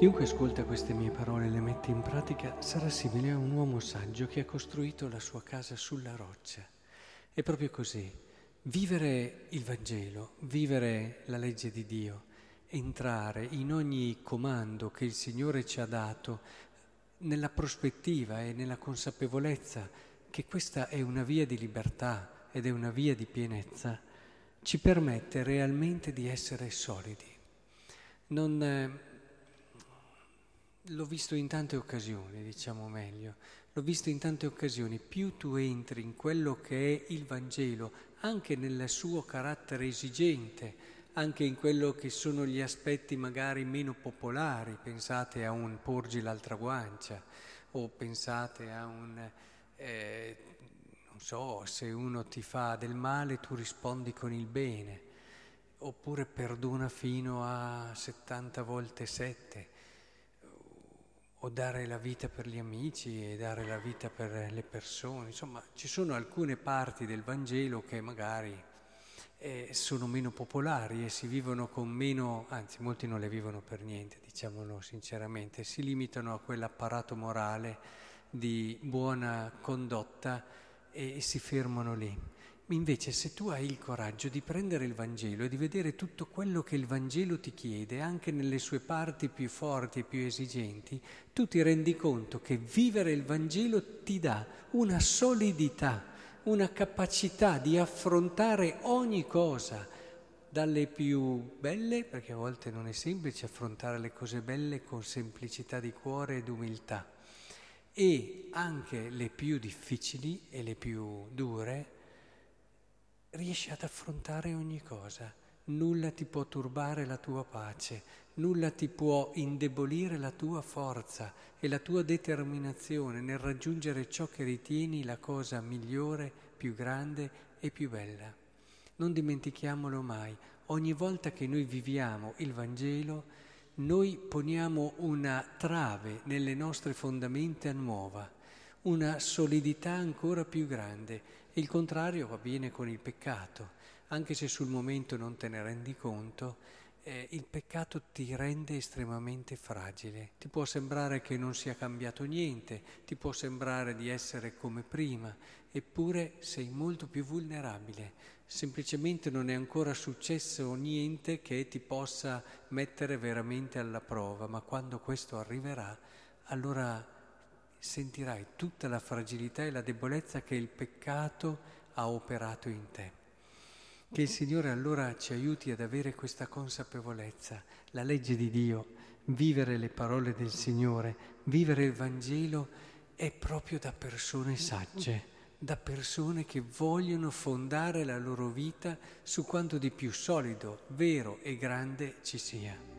Chiunque ascolta queste mie parole e le mette in pratica sarà simile a un uomo saggio che ha costruito la sua casa sulla roccia. È proprio così. Vivere il Vangelo, vivere la legge di Dio, entrare in ogni comando che il Signore ci ha dato nella prospettiva e nella consapevolezza che questa è una via di libertà ed è una via di pienezza, ci permette realmente di essere solidi. Non, eh, L'ho visto in tante occasioni, diciamo meglio, l'ho visto in tante occasioni, più tu entri in quello che è il Vangelo, anche nel suo carattere esigente, anche in quello che sono gli aspetti magari meno popolari, pensate a un porgi l'altra guancia o pensate a un, eh, non so, se uno ti fa del male tu rispondi con il bene, oppure perdona fino a 70 volte 7 o dare la vita per gli amici e dare la vita per le persone. Insomma, ci sono alcune parti del Vangelo che magari eh, sono meno popolari e si vivono con meno, anzi molti non le vivono per niente, diciamolo sinceramente, si limitano a quell'apparato morale di buona condotta e, e si fermano lì. Invece se tu hai il coraggio di prendere il Vangelo e di vedere tutto quello che il Vangelo ti chiede, anche nelle sue parti più forti e più esigenti, tu ti rendi conto che vivere il Vangelo ti dà una solidità, una capacità di affrontare ogni cosa, dalle più belle, perché a volte non è semplice affrontare le cose belle con semplicità di cuore ed umiltà, e anche le più difficili e le più dure, riesci ad affrontare ogni cosa. Nulla ti può turbare la tua pace, nulla ti può indebolire la tua forza e la tua determinazione nel raggiungere ciò che ritieni la cosa migliore, più grande e più bella. Non dimentichiamolo mai, ogni volta che noi viviamo il Vangelo, noi poniamo una trave nelle nostre fondamenta nuova una solidità ancora più grande. Il contrario avviene con il peccato, anche se sul momento non te ne rendi conto, eh, il peccato ti rende estremamente fragile. Ti può sembrare che non sia cambiato niente, ti può sembrare di essere come prima, eppure sei molto più vulnerabile. Semplicemente non è ancora successo niente che ti possa mettere veramente alla prova, ma quando questo arriverà, allora sentirai tutta la fragilità e la debolezza che il peccato ha operato in te. Che il Signore allora ci aiuti ad avere questa consapevolezza, la legge di Dio, vivere le parole del Signore, vivere il Vangelo è proprio da persone sagge, da persone che vogliono fondare la loro vita su quanto di più solido, vero e grande ci sia.